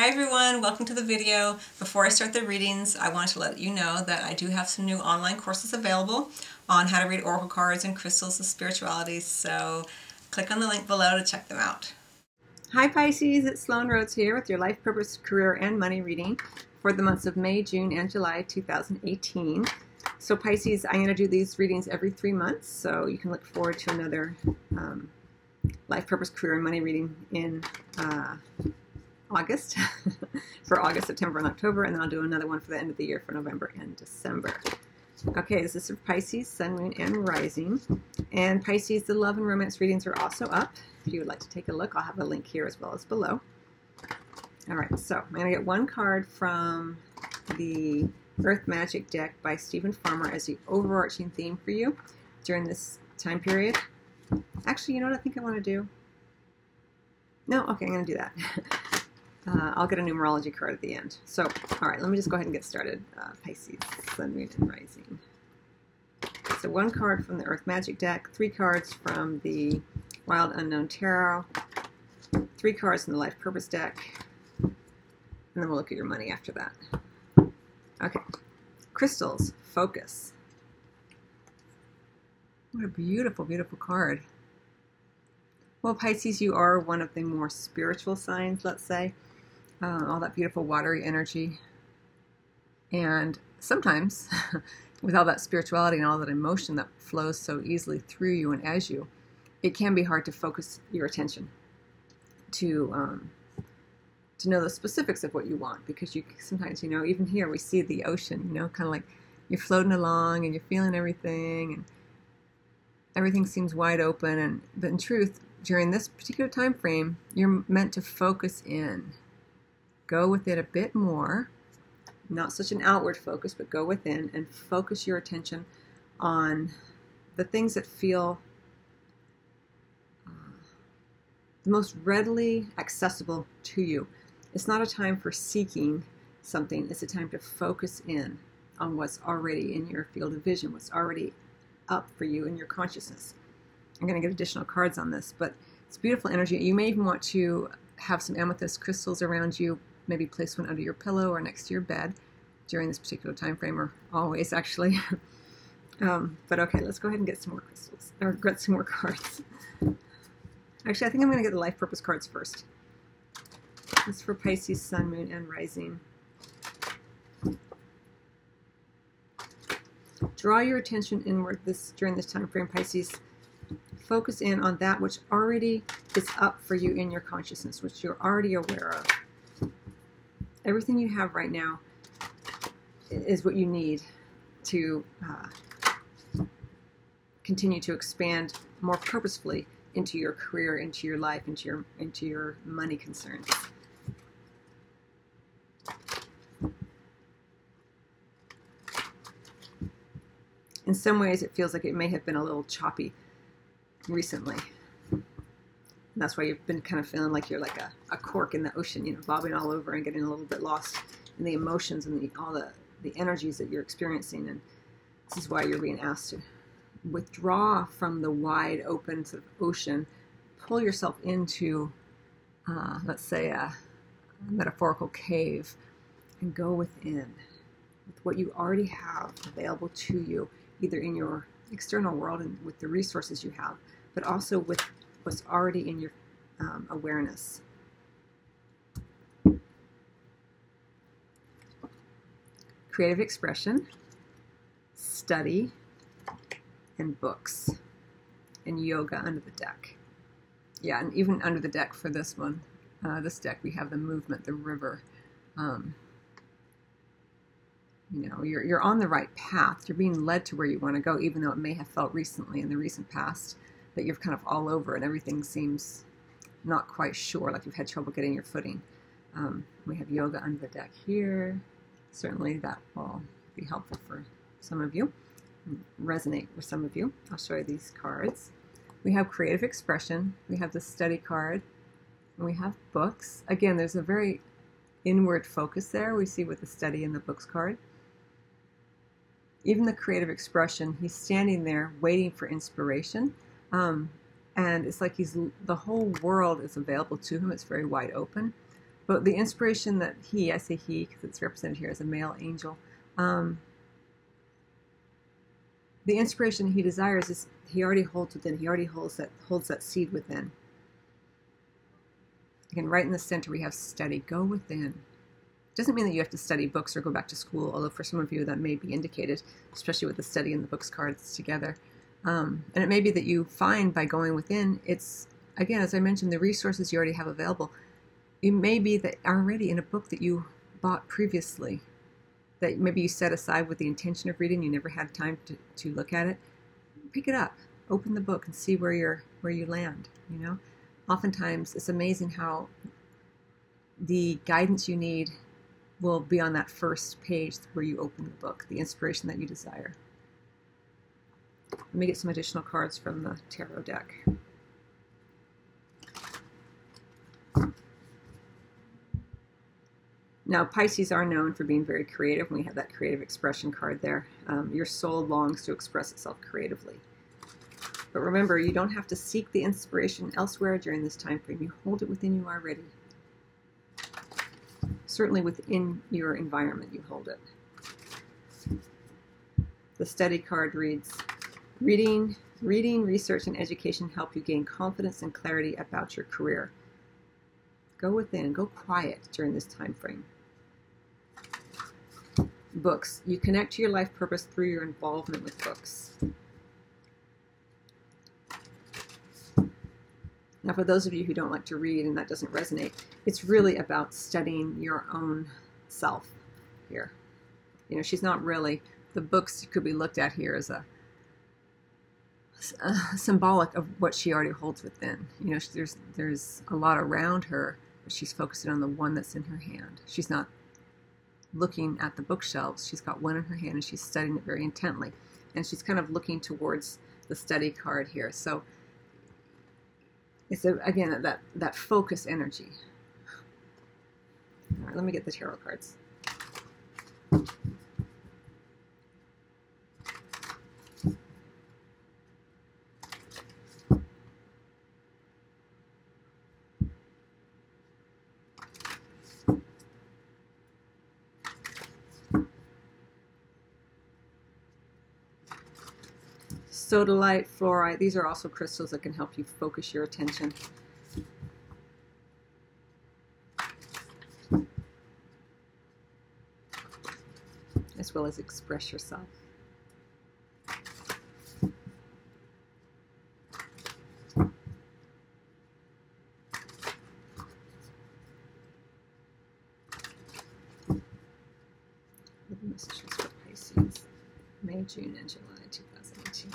Hi everyone, welcome to the video. Before I start the readings, I want to let you know that I do have some new online courses available on how to read oracle cards and crystals and spirituality, so click on the link below to check them out. Hi Pisces, it's Sloan Rhodes here with your life purpose, career, and money reading for the months of May, June, and July 2018. So Pisces, I'm going to do these readings every three months, so you can look forward to another um, life purpose, career, and money reading in uh, August for August, September, and October, and then I'll do another one for the end of the year for November and December. Okay, this is for Pisces, Sun, Moon, and Rising. And Pisces, the love and romance readings are also up. If you would like to take a look, I'll have a link here as well as below. All right, so I'm going to get one card from the Earth Magic deck by Steven Farmer as the overarching theme for you during this time period. Actually, you know what I think I want to do? No? Okay, I'm going to do that. Uh, I'll get a numerology card at the end. So, all right, let me just go ahead and get started. Uh, Pisces, Sun, Moon, and Rising. So one card from the Earth Magic deck, three cards from the Wild Unknown Tarot, three cards from the Life Purpose deck, and then we'll look at your money after that. Okay, crystals, focus. What a beautiful, beautiful card. Well, Pisces, you are one of the more spiritual signs, let's say uh, all that beautiful watery energy. And sometimes, with all that spirituality and all that emotion that flows so easily through you and as you, it can be hard to focus your attention to um, to know the specifics of what you want because you sometimes you know even here we see the ocean you know kind of like you're floating along and you're feeling everything and everything seems wide open and but in truth during this particular time frame you're meant to focus in go with it a bit more, not such an outward focus, but go within and focus your attention on the things that feel uh, the most readily accessible to you. It's not a time for seeking something, it's a time to focus in on what's already in your field of vision, what's already up for you in your consciousness. I'm going to get additional cards on this, but it's beautiful energy. You may even want to have some amethyst crystals around you maybe place one under your pillow or next to your bed during this particular time frame, or always actually. um, but okay, let's go ahead and get some more crystals, or get some more cards. Actually, I think I'm going to get the life purpose cards first. This for Pisces, Sun, Moon, and Rising. Draw your attention inward this during this time frame, Pisces. Focus in on that which already is up for you in your consciousness, which you're already aware of everything you have right now is what you need to uh, continue to expand more purposefully into your career, into your life, into your into your money concerns. In some ways, it feels like it may have been a little choppy recently. And that's why you've been kind of feeling like you're like a, a cork in the ocean, you know, bobbing all over and getting a little bit lost in the emotions and the, all the, the energies that you're experiencing. And this is why you're being asked to withdraw from the wide open sort of ocean, pull yourself into, uh, let's say, a metaphorical cave, and go within with what you already have available to you, either in your external world and with the resources you have, but also with what's already in your um, awareness. Creative expression, study, and books, and yoga under the deck. Yeah, and even under the deck for this one, uh, this deck, we have the movement, the river. Um, you know, you're, you're on the right path. You're being led to where you want to go, even though it may have felt recently in the recent past that you're kind of all over and everything seems not quite sure, like you've had trouble getting your footing. Um, we have yoga under the deck here. Certainly that will be helpful for some of you, resonate with some of you. I'll show you these cards. We have creative expression. We have the study card. And we have books. Again, there's a very inward focus there we see with the study and the books card. Even the creative expression, he's standing there waiting for inspiration um, and it's like he's the whole world is available to him. It's very wide open. But the inspiration that he, I say he because it's represented here as a male angel, um, the inspiration he desires is he already holds within. He already holds that holds that seed within. Again, right in the center we have study. Go within. Doesn't mean that you have to study books or go back to school, although for some of you that may be indicated, especially with the study and the books cards together. Um, and it may be that you find by going within, it's again, as I mentioned, the resources you already have available. It may be that already in a book that you bought previously, that maybe you set aside with the intention of reading, you never had time to, to look at it. Pick it up, open the book, and see where you're where you land. You know, oftentimes it's amazing how the guidance you need will be on that first page where you open the book, the inspiration that you desire. Let me get some additional cards from the tarot deck. Now, Pisces are known for being very creative. We have that creative expression card there. Um, your soul longs to express itself creatively. But remember, you don't have to seek the inspiration elsewhere during this time frame. You hold it within you already. Certainly within your environment, you hold it. The study card reads, Reading, reading, research, and education help you gain confidence and clarity about your career. Go within, go quiet during this time frame. Books. You connect to your life purpose through your involvement with books. Now, for those of you who don't like to read and that doesn't resonate, it's really about studying your own self here. You know, she's not really, the books could be looked at here as a uh, symbolic of what she already holds within. You know, there's there's a lot around her, but she's focusing on the one that's in her hand. She's not looking at the bookshelves. She's got one in her hand and she's studying it very intently, and she's kind of looking towards the study card here. So it's a, again that that focus energy. All right, let me get the tarot cards. Sodalite, fluorite. These are also crystals that can help you focus your attention. As well as express yourself. messages for Pisces, May, June, and July 2018.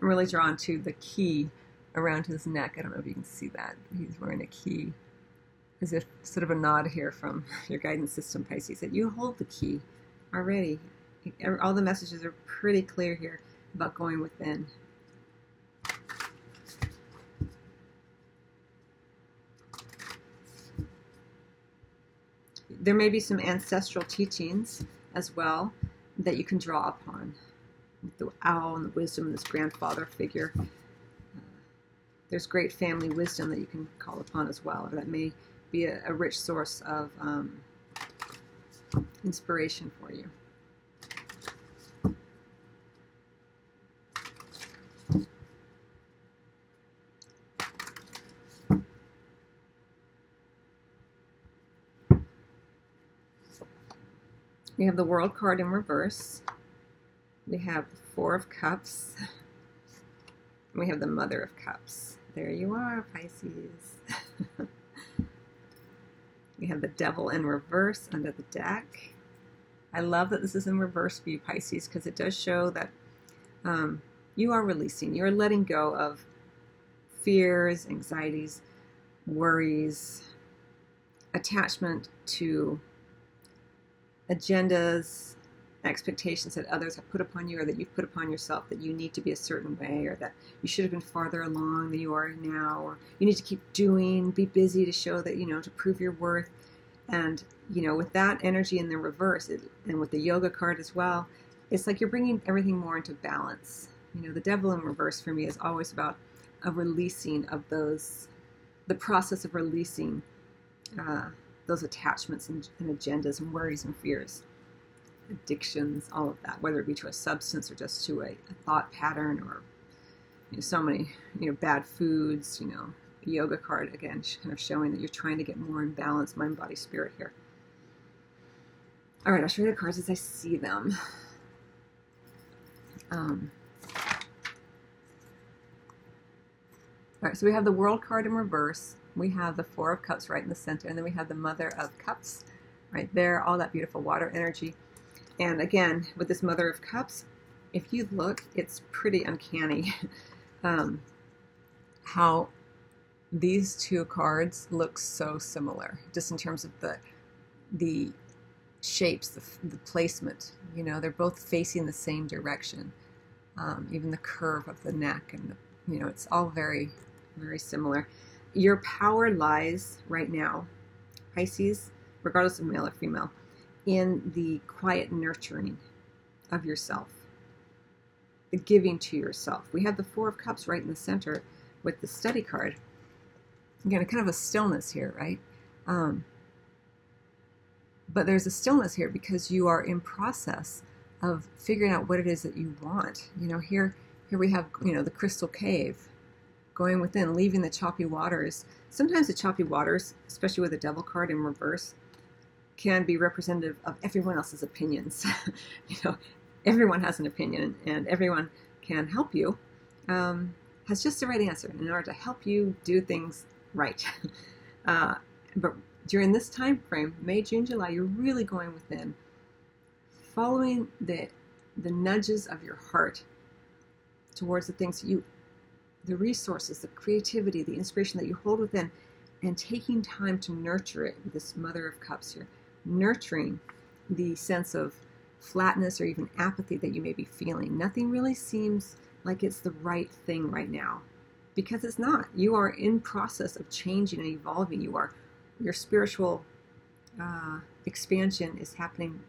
I'm really drawn to the key around his neck. I don't know if you can see that. He's wearing a key. As if sort of a nod here from your guidance system, Pisces, that you hold the key already. All the messages are pretty clear here about going within. There may be some ancestral teachings as well that you can draw upon the owl and the wisdom of this grandfather figure. Uh, there's great family wisdom that you can call upon as well, or that may be a, a rich source of um, inspiration for you. We have the World card in reverse we have Four of Cups. We have the Mother of Cups. There you are, Pisces. we have the Devil in reverse under the deck. I love that this is in reverse for you, Pisces, because it does show that um, you are releasing, you're letting go of fears, anxieties, worries, attachment to agendas, expectations that others have put upon you or that you've put upon yourself that you need to be a certain way or that you should have been farther along than you are now or you need to keep doing be busy to show that you know to prove your worth. And you know with that energy in the reverse it, and with the yoga card as well it's like you're bringing everything more into balance. You know the devil in reverse for me is always about a releasing of those, the process of releasing uh, those attachments and, and agendas and worries and fears, addictions, all of that, whether it be to a substance or just to a, a thought pattern or you know, so many you know bad foods, you know, yoga card again, kind of showing that you're trying to get more in balance, mind, body, spirit here. All right, I'll show you the cards as I see them. Um, all right, so we have the World card in reverse. We have the Four of Cups right in the center, and then we have the Mother of Cups right there, all that beautiful water energy. And again, with this Mother of Cups, if you look, it's pretty uncanny um, how these two cards look so similar, just in terms of the the shapes, the, the placement. You know, they're both facing the same direction. Um, even the curve of the neck, and the, you know, it's all very, very similar. Your power lies right now, Pisces, regardless of male or female, in the quiet nurturing of yourself, the giving to yourself. We have the Four of Cups right in the center with the study card. Again, kind of a stillness here, right? Um, but there's a stillness here because you are in process of figuring out what it is that you want. You know, here here we have, you know, the crystal cave, going within, leaving the choppy waters. Sometimes the choppy waters, especially with the devil card in reverse, can be representative of everyone else's opinions. you know, everyone has an opinion and everyone can help you. Um, has just the right answer in order to help you do things right. Uh, but during this time frame, May, June, July, you're really going within, following the the nudges of your heart towards the things you the resources, the creativity, the inspiration that you hold within, and taking time to nurture it with this Mother of Cups here, nurturing the sense of flatness or even apathy that you may be feeling. Nothing really seems like it's the right thing right now because it's not. You are in process of changing and evolving. You are your spiritual uh, expansion is happening,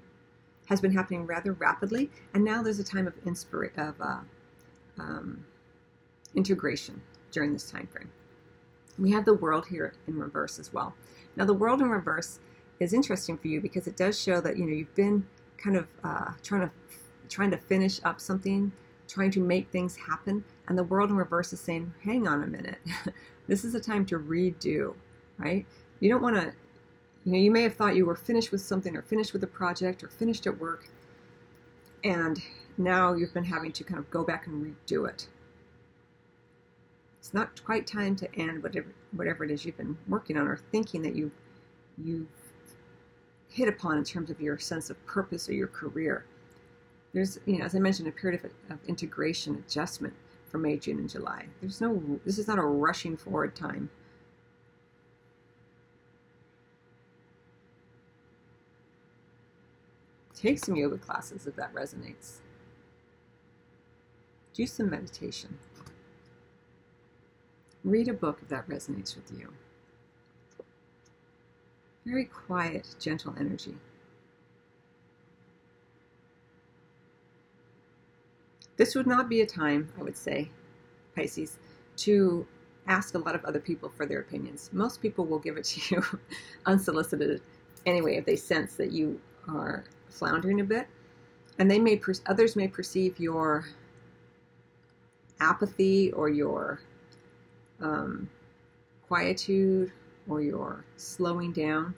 has been happening rather rapidly, and now there's a time of inspira- of uh, um, integration during this time frame. We have the world here in reverse as well. Now, the world in reverse is interesting for you because it does show that you know you've been kind of uh, trying to trying to finish up something, trying to make things happen, and the world in reverse is saying, "Hang on a minute, this is a time to redo." Right? You don't want to, you know, you may have thought you were finished with something or finished with a project or finished at work, and now you've been having to kind of go back and redo it. It's not quite time to end whatever whatever it is you've been working on or thinking that you you hit upon in terms of your sense of purpose or your career. There's, you know, as I mentioned, a period of, of integration, adjustment for May, June, and July. There's no, this is not a rushing forward time. Take some yoga classes if that resonates. Do some meditation. Read a book if that resonates with you. Very quiet, gentle energy. This would not be a time, I would say, Pisces, to ask a lot of other people for their opinions. Most people will give it to you unsolicited anyway if they sense that you are floundering a bit, and they may others may perceive your apathy or your um, quietude or you're slowing down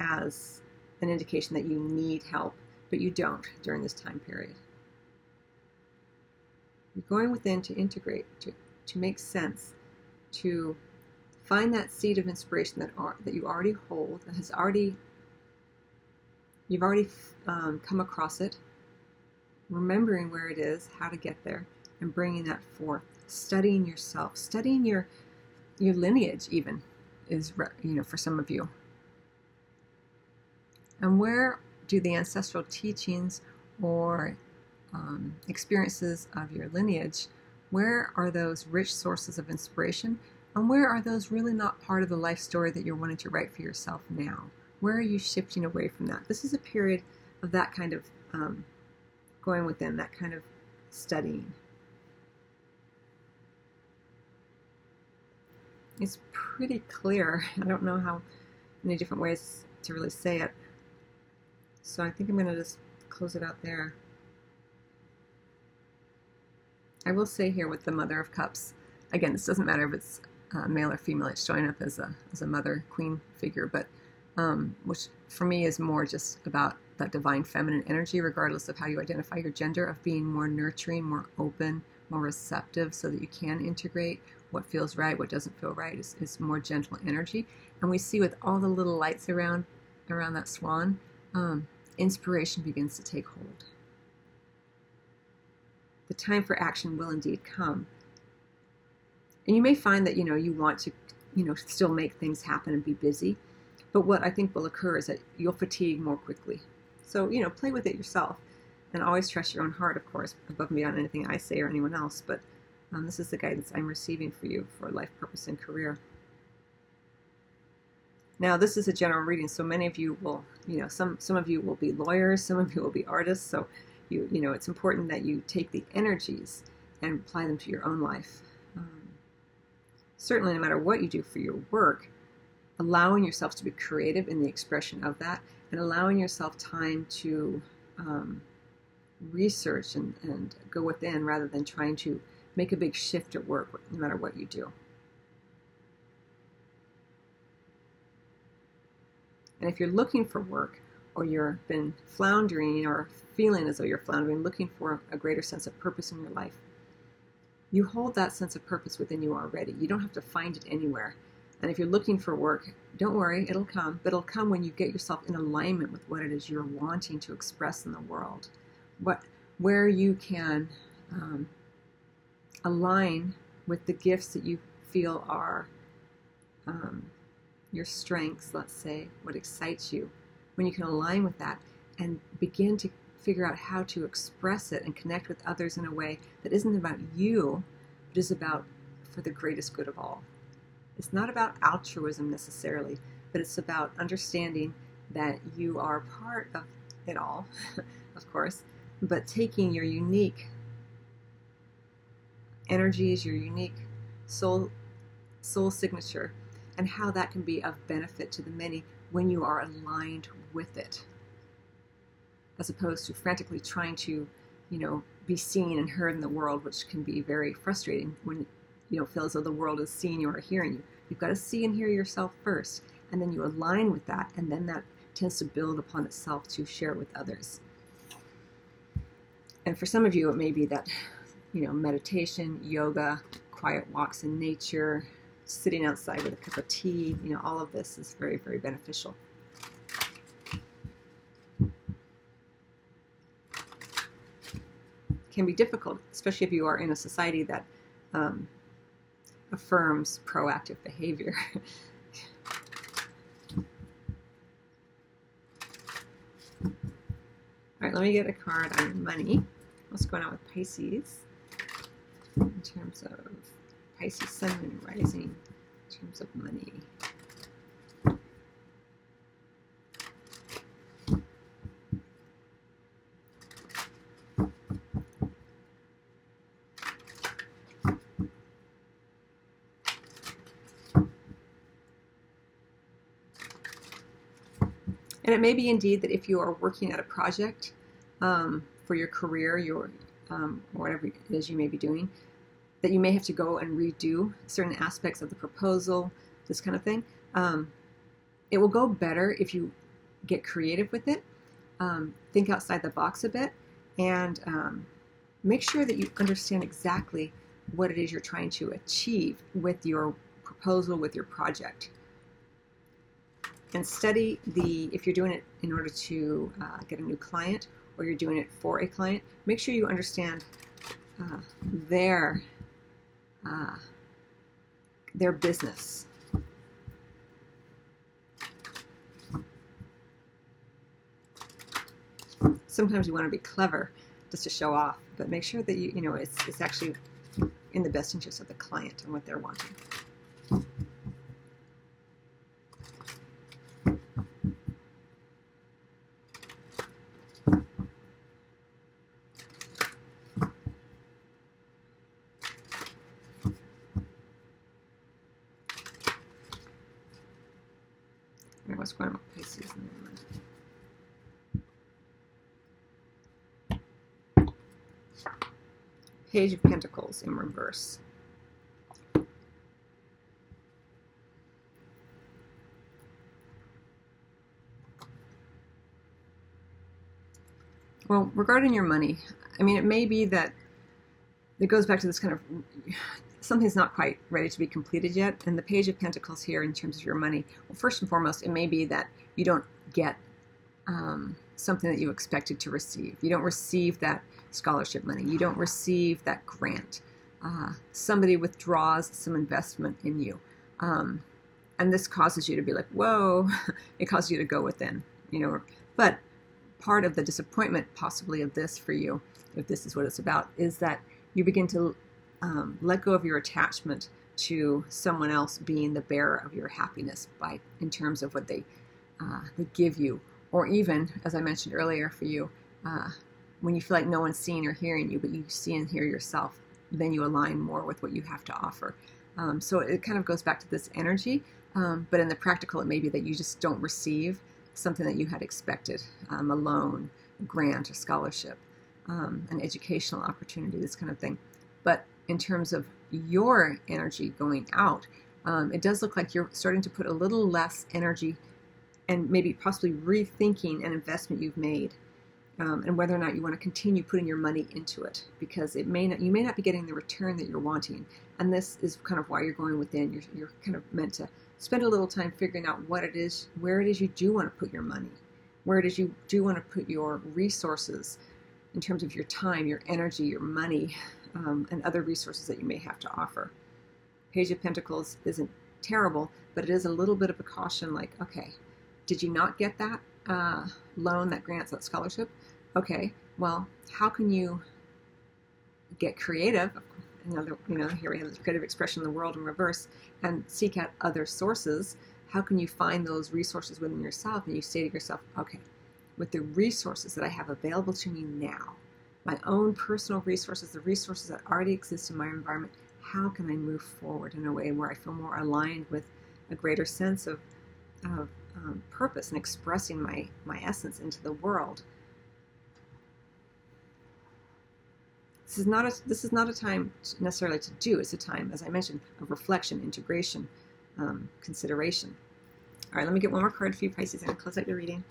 as an indication that you need help, but you don't during this time period. You're going within to integrate, to, to make sense, to find that seed of inspiration that are, that you already hold, that has already You've already um, come across it, remembering where it is, how to get there, and bringing that forth. Studying yourself, studying your your lineage, even is you know for some of you. And where do the ancestral teachings or um, experiences of your lineage? Where are those rich sources of inspiration? And where are those really not part of the life story that you're wanting to write for yourself now? Where are you shifting away from that? This is a period of that kind of um, going within, that kind of studying. Is pretty clear. I don't know how many different ways to really say it. So I think I'm going to just close it out there. I will say here with the Mother of Cups, again, this doesn't matter if it's uh, male or female, it's showing up as a, as a mother queen figure, but um, which for me is more just about that divine feminine energy, regardless of how you identify your gender, of being more nurturing, more open, more receptive, so that you can integrate what feels right, what doesn't feel right, is, is more gentle energy. And we see with all the little lights around around that swan, um, inspiration begins to take hold. The time for action will indeed come. And you may find that you know you want to, you know, still make things happen and be busy, but what I think will occur is that you'll fatigue more quickly. So you know, play with it yourself, and always trust your own heart, of course, above and beyond anything I say or anyone else. But um, this is the guidance I'm receiving for you for life purpose and career. Now, this is a general reading, so many of you will, you know, some some of you will be lawyers, some of you will be artists. So, you you know, it's important that you take the energies and apply them to your own life. Um, certainly, no matter what you do for your work, allowing yourself to be creative in the expression of that, and allowing yourself time to um, research and, and go within rather than trying to make a big shift at work, no matter what you do. And if you're looking for work or you've been floundering or feeling as though you're floundering, looking for a greater sense of purpose in your life, you hold that sense of purpose within you already. You don't have to find it anywhere. And if you're looking for work, don't worry, it'll come. But it'll come when you get yourself in alignment with what it is you're wanting to express in the world. What, where you can um, align with the gifts that you feel are um, your strengths, let's say, what excites you, when you can align with that and begin to figure out how to express it and connect with others in a way that isn't about you, but is about for the greatest good of all. It's not about altruism necessarily, but it's about understanding that you are part of it all, of course, but taking your unique energies, your unique soul soul signature and how that can be of benefit to the many when you are aligned with it, as opposed to frantically trying to, you know, be seen and heard in the world, which can be very frustrating when you don't feel as though the world is seeing you or hearing you. You've got to see and hear yourself first, and then you align with that, and then that tends to build upon itself to share with others. And for some of you, it may be that, you know, meditation, yoga, quiet walks in nature, sitting outside with a cup of tea, you know, all of this is very, very beneficial. Can be difficult, especially if you are in a society that um, affirms proactive behavior. All right, let me get a card on money. What's going on with Pisces in terms of Pisces Sun and Rising in terms of money. And it may be indeed that if you are working at a project um, for your career, your um, whatever it is you may be doing, that you may have to go and redo certain aspects of the proposal, this kind of thing. Um, it will go better if you get creative with it, um, think outside the box a bit, and um, make sure that you understand exactly what it is you're trying to achieve with your proposal, with your project. And study the, if you're doing it in order to uh, get a new client or you're doing it for a client, make sure you understand uh, their uh, their business. Sometimes you want to be clever just to show off, but make sure that you you know it's it's actually in the best interest of the client and what they're wanting. Pisces? Page of Pentacles in reverse. Well, regarding your money, I mean, it may be that it goes back to this kind of something's not quite ready to be completed yet. And the Page of Pentacles here, in terms of your money, well, first and foremost, it may be that you don't get um, something that you expected to receive. You don't receive that scholarship money. You don't receive that grant. Uh, somebody withdraws some investment in you. Um, and this causes you to be like, whoa, it causes you to go within, you know. But part of the disappointment, possibly, of this for you, if this is what it's about, is that you begin to um, let go of your attachment to someone else being the bearer of your happiness by in terms of what they uh, they give you, or even, as I mentioned earlier, for you, uh, when you feel like no one's seeing or hearing you, but you see and hear yourself, then you align more with what you have to offer. Um, so it kind of goes back to this energy, um, but in the practical, it may be that you just don't receive something that you had expected um, a loan, a grant, a scholarship, um, an educational opportunity, this kind of thing. But in terms of your energy going out, um, it does look like you're starting to put a little less energy and maybe possibly rethinking an investment you've made um, and whether or not you want to continue putting your money into it because it may not you may not be getting the return that you're wanting. And this is kind of why you're going within. You're, you're kind of meant to spend a little time figuring out what it is, where it is you do want to put your money, where it is you do want to put your resources in terms of your time, your energy, your money, um, and other resources that you may have to offer. Page of Pentacles isn't terrible, but it is a little bit of a caution like, okay, did you not get that uh, loan, that grants that scholarship? Okay, well, how can you get creative? another, you know, here we have the creative expression the world in reverse, and seek out other sources. How can you find those resources within yourself? And you say to yourself, okay, with the resources that I have available to me now, my own personal resources, the resources that already exist in my environment, how can I move forward in a way where I feel more aligned with a greater sense of, of um, purpose and expressing my, my essence into the world? This is not a this is not a time necessarily to do. It's a time, as I mentioned, of reflection, integration, um, consideration. All right, let me get one more card for you, Pisces, and close out your reading.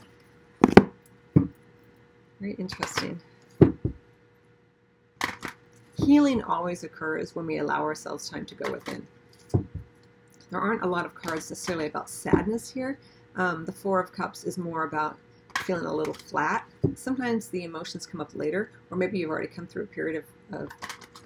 Very interesting. Healing always occurs when we allow ourselves time to go within. There aren't a lot of cards necessarily about sadness here. Um, the Four of Cups is more about feeling a little flat. Sometimes the emotions come up later, or maybe you've already come through a period of, of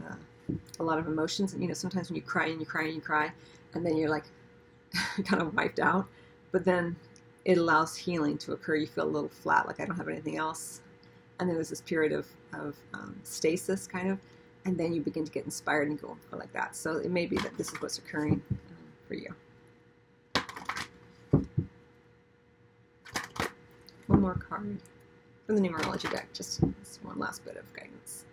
uh, a lot of emotions. And, you know, sometimes when you cry and you cry and you cry, and then you're like kind of wiped out, but then it allows healing to occur. You feel a little flat, like I don't have anything else. And then there's this period of, of um, stasis, kind of, and then you begin to get inspired and go like that. So it may be that this is what's occurring um, for you. one more card from the numerology deck, just one last bit of guidance.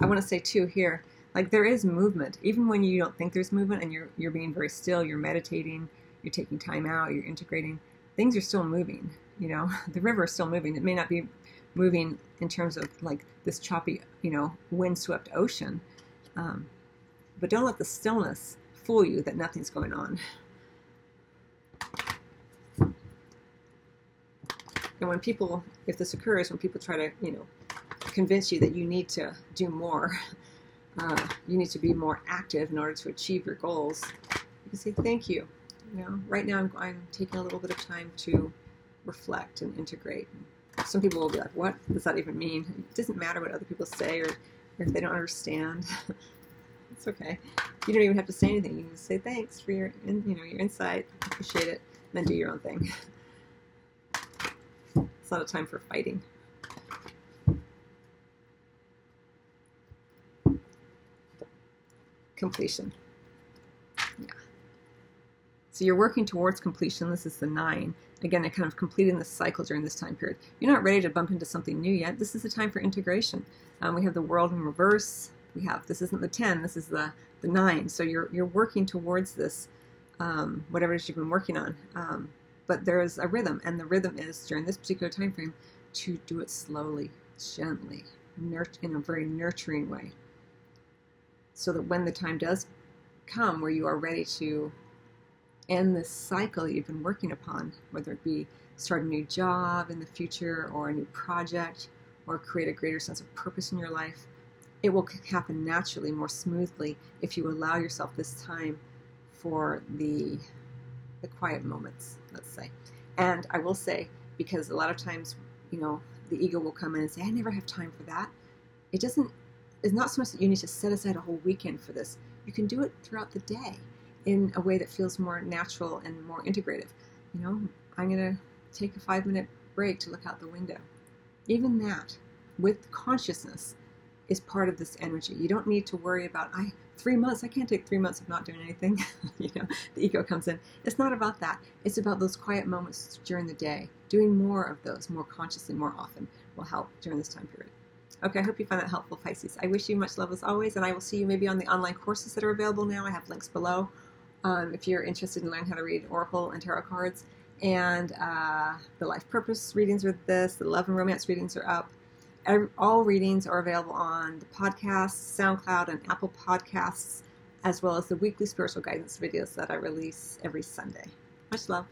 I want to say too here, like there is movement, even when you don't think there's movement and you're you're being very still, you're meditating, you're taking time out, you're integrating, things are still moving. You know, the river is still moving. It may not be moving in terms of like this choppy, you know, windswept ocean, um, but don't let the stillness fool you that nothing's going on. And when people, if this occurs, when people try to, you know, convince you that you need to do more, uh, you need to be more active in order to achieve your goals, you can say thank you. You know, right now I'm, I'm taking a little bit of time to reflect and integrate. Some people will be like, "What does that even mean?" It doesn't matter what other people say or, or if they don't understand. It's okay. You don't even have to say anything. You can say thanks for your, you know, your insight. Appreciate it. then do your own thing. It's not a time for fighting. Completion. Yeah. So you're working towards completion. This is the nine. Again, kind of completing the cycle during this time period. You're not ready to bump into something new yet. This is the time for integration. Um, we have the world in reverse we have. This isn't the 10, this is the, the 9. So you're, you're working towards this, um, whatever it is you've been working on. Um, but there's a rhythm, and the rhythm is during this particular time frame to do it slowly, gently, nurt- in a very nurturing way. So that when the time does come where you are ready to end this cycle you've been working upon, whether it be start a new job in the future or a new project or create a greater sense of purpose in your life, it will happen naturally, more smoothly, if you allow yourself this time for the the quiet moments, let's say. And I will say, because a lot of times, you know, the ego will come in and say, I never have time for that. It doesn't it's not so much that you need to set aside a whole weekend for this. You can do it throughout the day in a way that feels more natural and more integrative. You know, I'm going to take a five minute break to look out the window. Even that, with consciousness, is part of this energy. You don't need to worry about I three months. I can't take three months of not doing anything. you know, the ego comes in. It's not about that. It's about those quiet moments during the day. Doing more of those, more consciously, more often, will help during this time period. Okay, I hope you find that helpful, Pisces. I wish you much love as always, and I will see you maybe on the online courses that are available now. I have links below um, if you're interested in learning how to read Oracle and Tarot cards. And uh, the life purpose readings are this, the love and romance readings are up. All readings are available on the podcast, SoundCloud, and Apple Podcasts, as well as the weekly spiritual guidance videos that I release every Sunday. Much love.